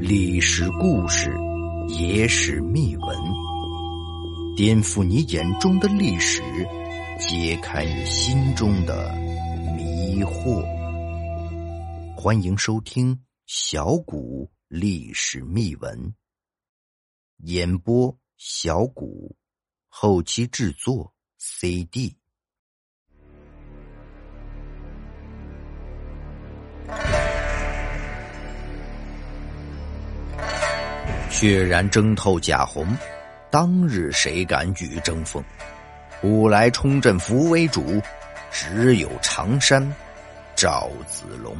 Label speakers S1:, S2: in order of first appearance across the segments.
S1: 历史故事，野史秘闻，颠覆你眼中的历史，揭开你心中的迷惑。欢迎收听小谷历史秘闻，演播小谷，后期制作 CD。血染征透甲红，当日谁敢与争锋？古来冲阵扶为主，只有常山赵子龙。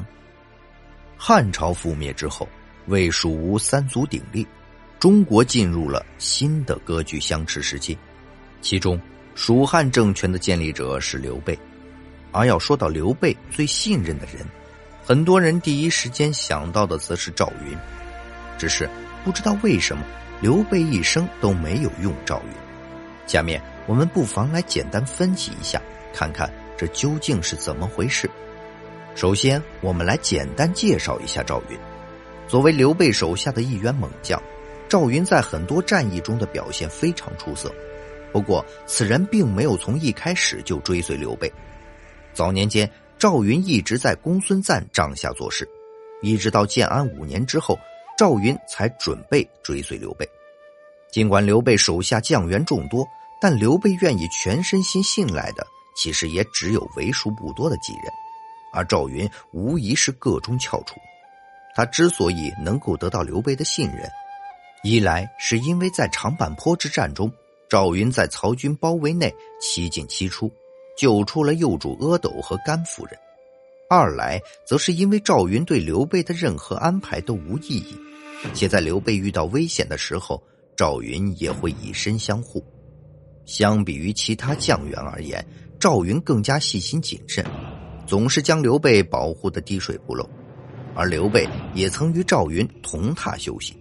S1: 汉朝覆灭之后，魏蜀吴三足鼎立，中国进入了新的割据相持时期。其中，蜀汉政权的建立者是刘备，而要说到刘备最信任的人，很多人第一时间想到的则是赵云，只是。不知道为什么，刘备一生都没有用赵云。下面我们不妨来简单分析一下，看看这究竟是怎么回事。首先，我们来简单介绍一下赵云。作为刘备手下的一员猛将，赵云在很多战役中的表现非常出色。不过，此人并没有从一开始就追随刘备。早年间，赵云一直在公孙瓒帐下做事，一直到建安五年之后。赵云才准备追随刘备，尽管刘备手下将员众多，但刘备愿意全身心信赖的，其实也只有为数不多的几人，而赵云无疑是个中翘楚。他之所以能够得到刘备的信任，一来是因为在长坂坡之战中，赵云在曹军包围内七进七出，救出了幼主阿斗和甘夫人；二来则是因为赵云对刘备的任何安排都无异议。且在刘备遇到危险的时候，赵云也会以身相护。相比于其他将员而言，赵云更加细心谨慎，总是将刘备保护的滴水不漏。而刘备也曾与赵云同榻休息。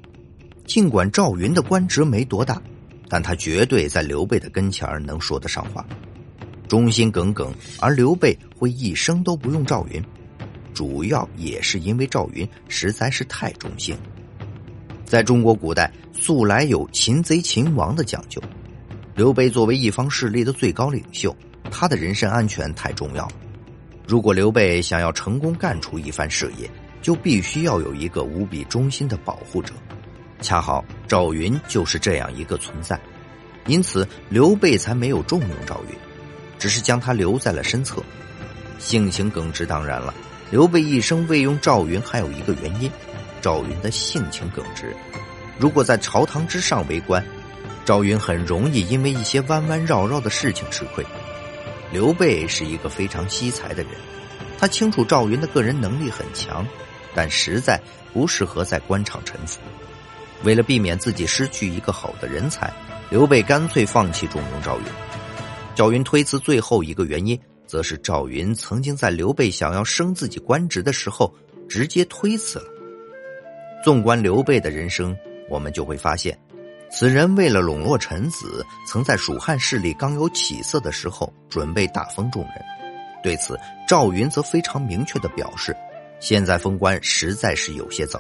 S1: 尽管赵云的官职没多大，但他绝对在刘备的跟前能说得上话，忠心耿耿。而刘备会一生都不用赵云，主要也是因为赵云实在是太忠心。在中国古代，素来有擒贼擒王的讲究。刘备作为一方势力的最高领袖，他的人身安全太重要了。如果刘备想要成功干出一番事业，就必须要有一个无比忠心的保护者。恰好赵云就是这样一个存在，因此刘备才没有重用赵云，只是将他留在了身侧。性情耿直，当然了，刘备一生未用赵云，还有一个原因。赵云的性情耿直，如果在朝堂之上为官，赵云很容易因为一些弯弯绕绕的事情吃亏。刘备是一个非常惜才的人，他清楚赵云的个人能力很强，但实在不适合在官场沉浮。为了避免自己失去一个好的人才，刘备干脆放弃重用赵云。赵云推辞最后一个原因，则是赵云曾经在刘备想要升自己官职的时候，直接推辞了。纵观刘备的人生，我们就会发现，此人为了笼络臣子，曾在蜀汉势力刚有起色的时候准备大封众人。对此，赵云则非常明确的表示，现在封官实在是有些早，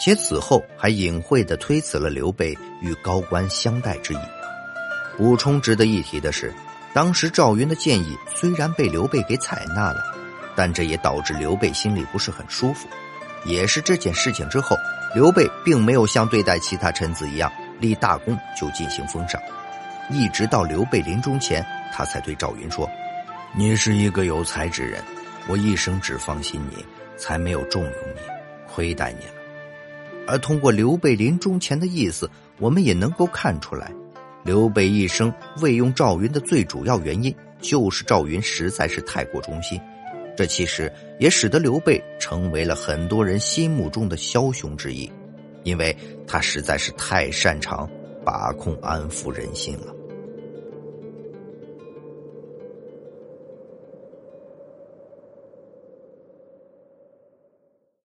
S1: 且此后还隐晦的推辞了刘备与高官相待之意。补充值得一提的是，当时赵云的建议虽然被刘备给采纳了，但这也导致刘备心里不是很舒服。也是这件事情之后，刘备并没有像对待其他臣子一样立大功就进行封赏，一直到刘备临终前，他才对赵云说：“你是一个有才之人，我一生只放心你，才没有重用你，亏待你了。”而通过刘备临终前的意思，我们也能够看出来，刘备一生未用赵云的最主要原因，就是赵云实在是太过忠心。这其实也使得刘备成为了很多人心目中的枭雄之一，因为他实在是太擅长把控、安抚人心了。